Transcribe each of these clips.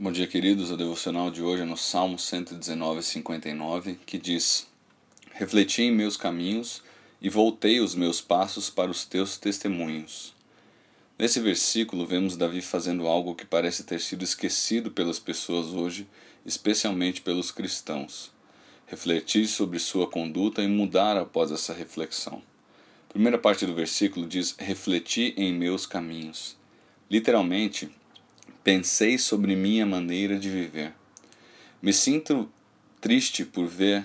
Bom dia, queridos. O devocional de hoje é no Salmo 119, 59, que diz: Refleti em meus caminhos e voltei os meus passos para os teus testemunhos. Nesse versículo, vemos Davi fazendo algo que parece ter sido esquecido pelas pessoas hoje, especialmente pelos cristãos. Refletir sobre sua conduta e mudar após essa reflexão. A primeira parte do versículo diz: Refleti em meus caminhos. Literalmente, Pensei sobre minha maneira de viver. Me sinto triste por ver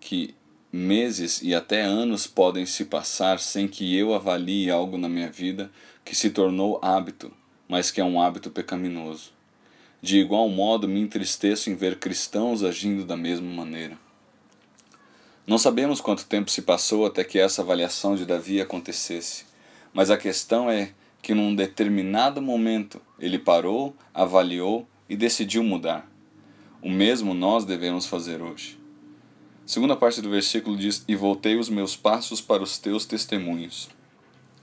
que meses e até anos podem se passar sem que eu avalie algo na minha vida que se tornou hábito, mas que é um hábito pecaminoso. De igual modo, me entristeço em ver cristãos agindo da mesma maneira. Não sabemos quanto tempo se passou até que essa avaliação de Davi acontecesse, mas a questão é que num determinado momento ele parou, avaliou e decidiu mudar. O mesmo nós devemos fazer hoje. segunda parte do versículo diz: E voltei os meus passos para os teus testemunhos.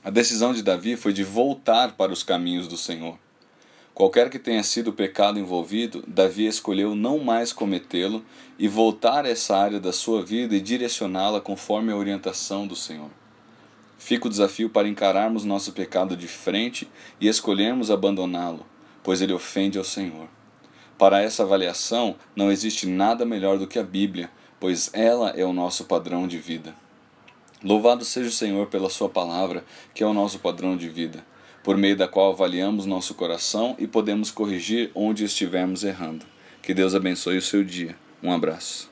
A decisão de Davi foi de voltar para os caminhos do Senhor. Qualquer que tenha sido o pecado envolvido, Davi escolheu não mais cometê-lo e voltar a essa área da sua vida e direcioná-la conforme a orientação do Senhor. Fica o desafio para encararmos nosso pecado de frente e escolhermos abandoná-lo, pois ele ofende ao Senhor. Para essa avaliação, não existe nada melhor do que a Bíblia, pois ela é o nosso padrão de vida. Louvado seja o Senhor pela Sua palavra, que é o nosso padrão de vida, por meio da qual avaliamos nosso coração e podemos corrigir onde estivermos errando. Que Deus abençoe o seu dia. Um abraço.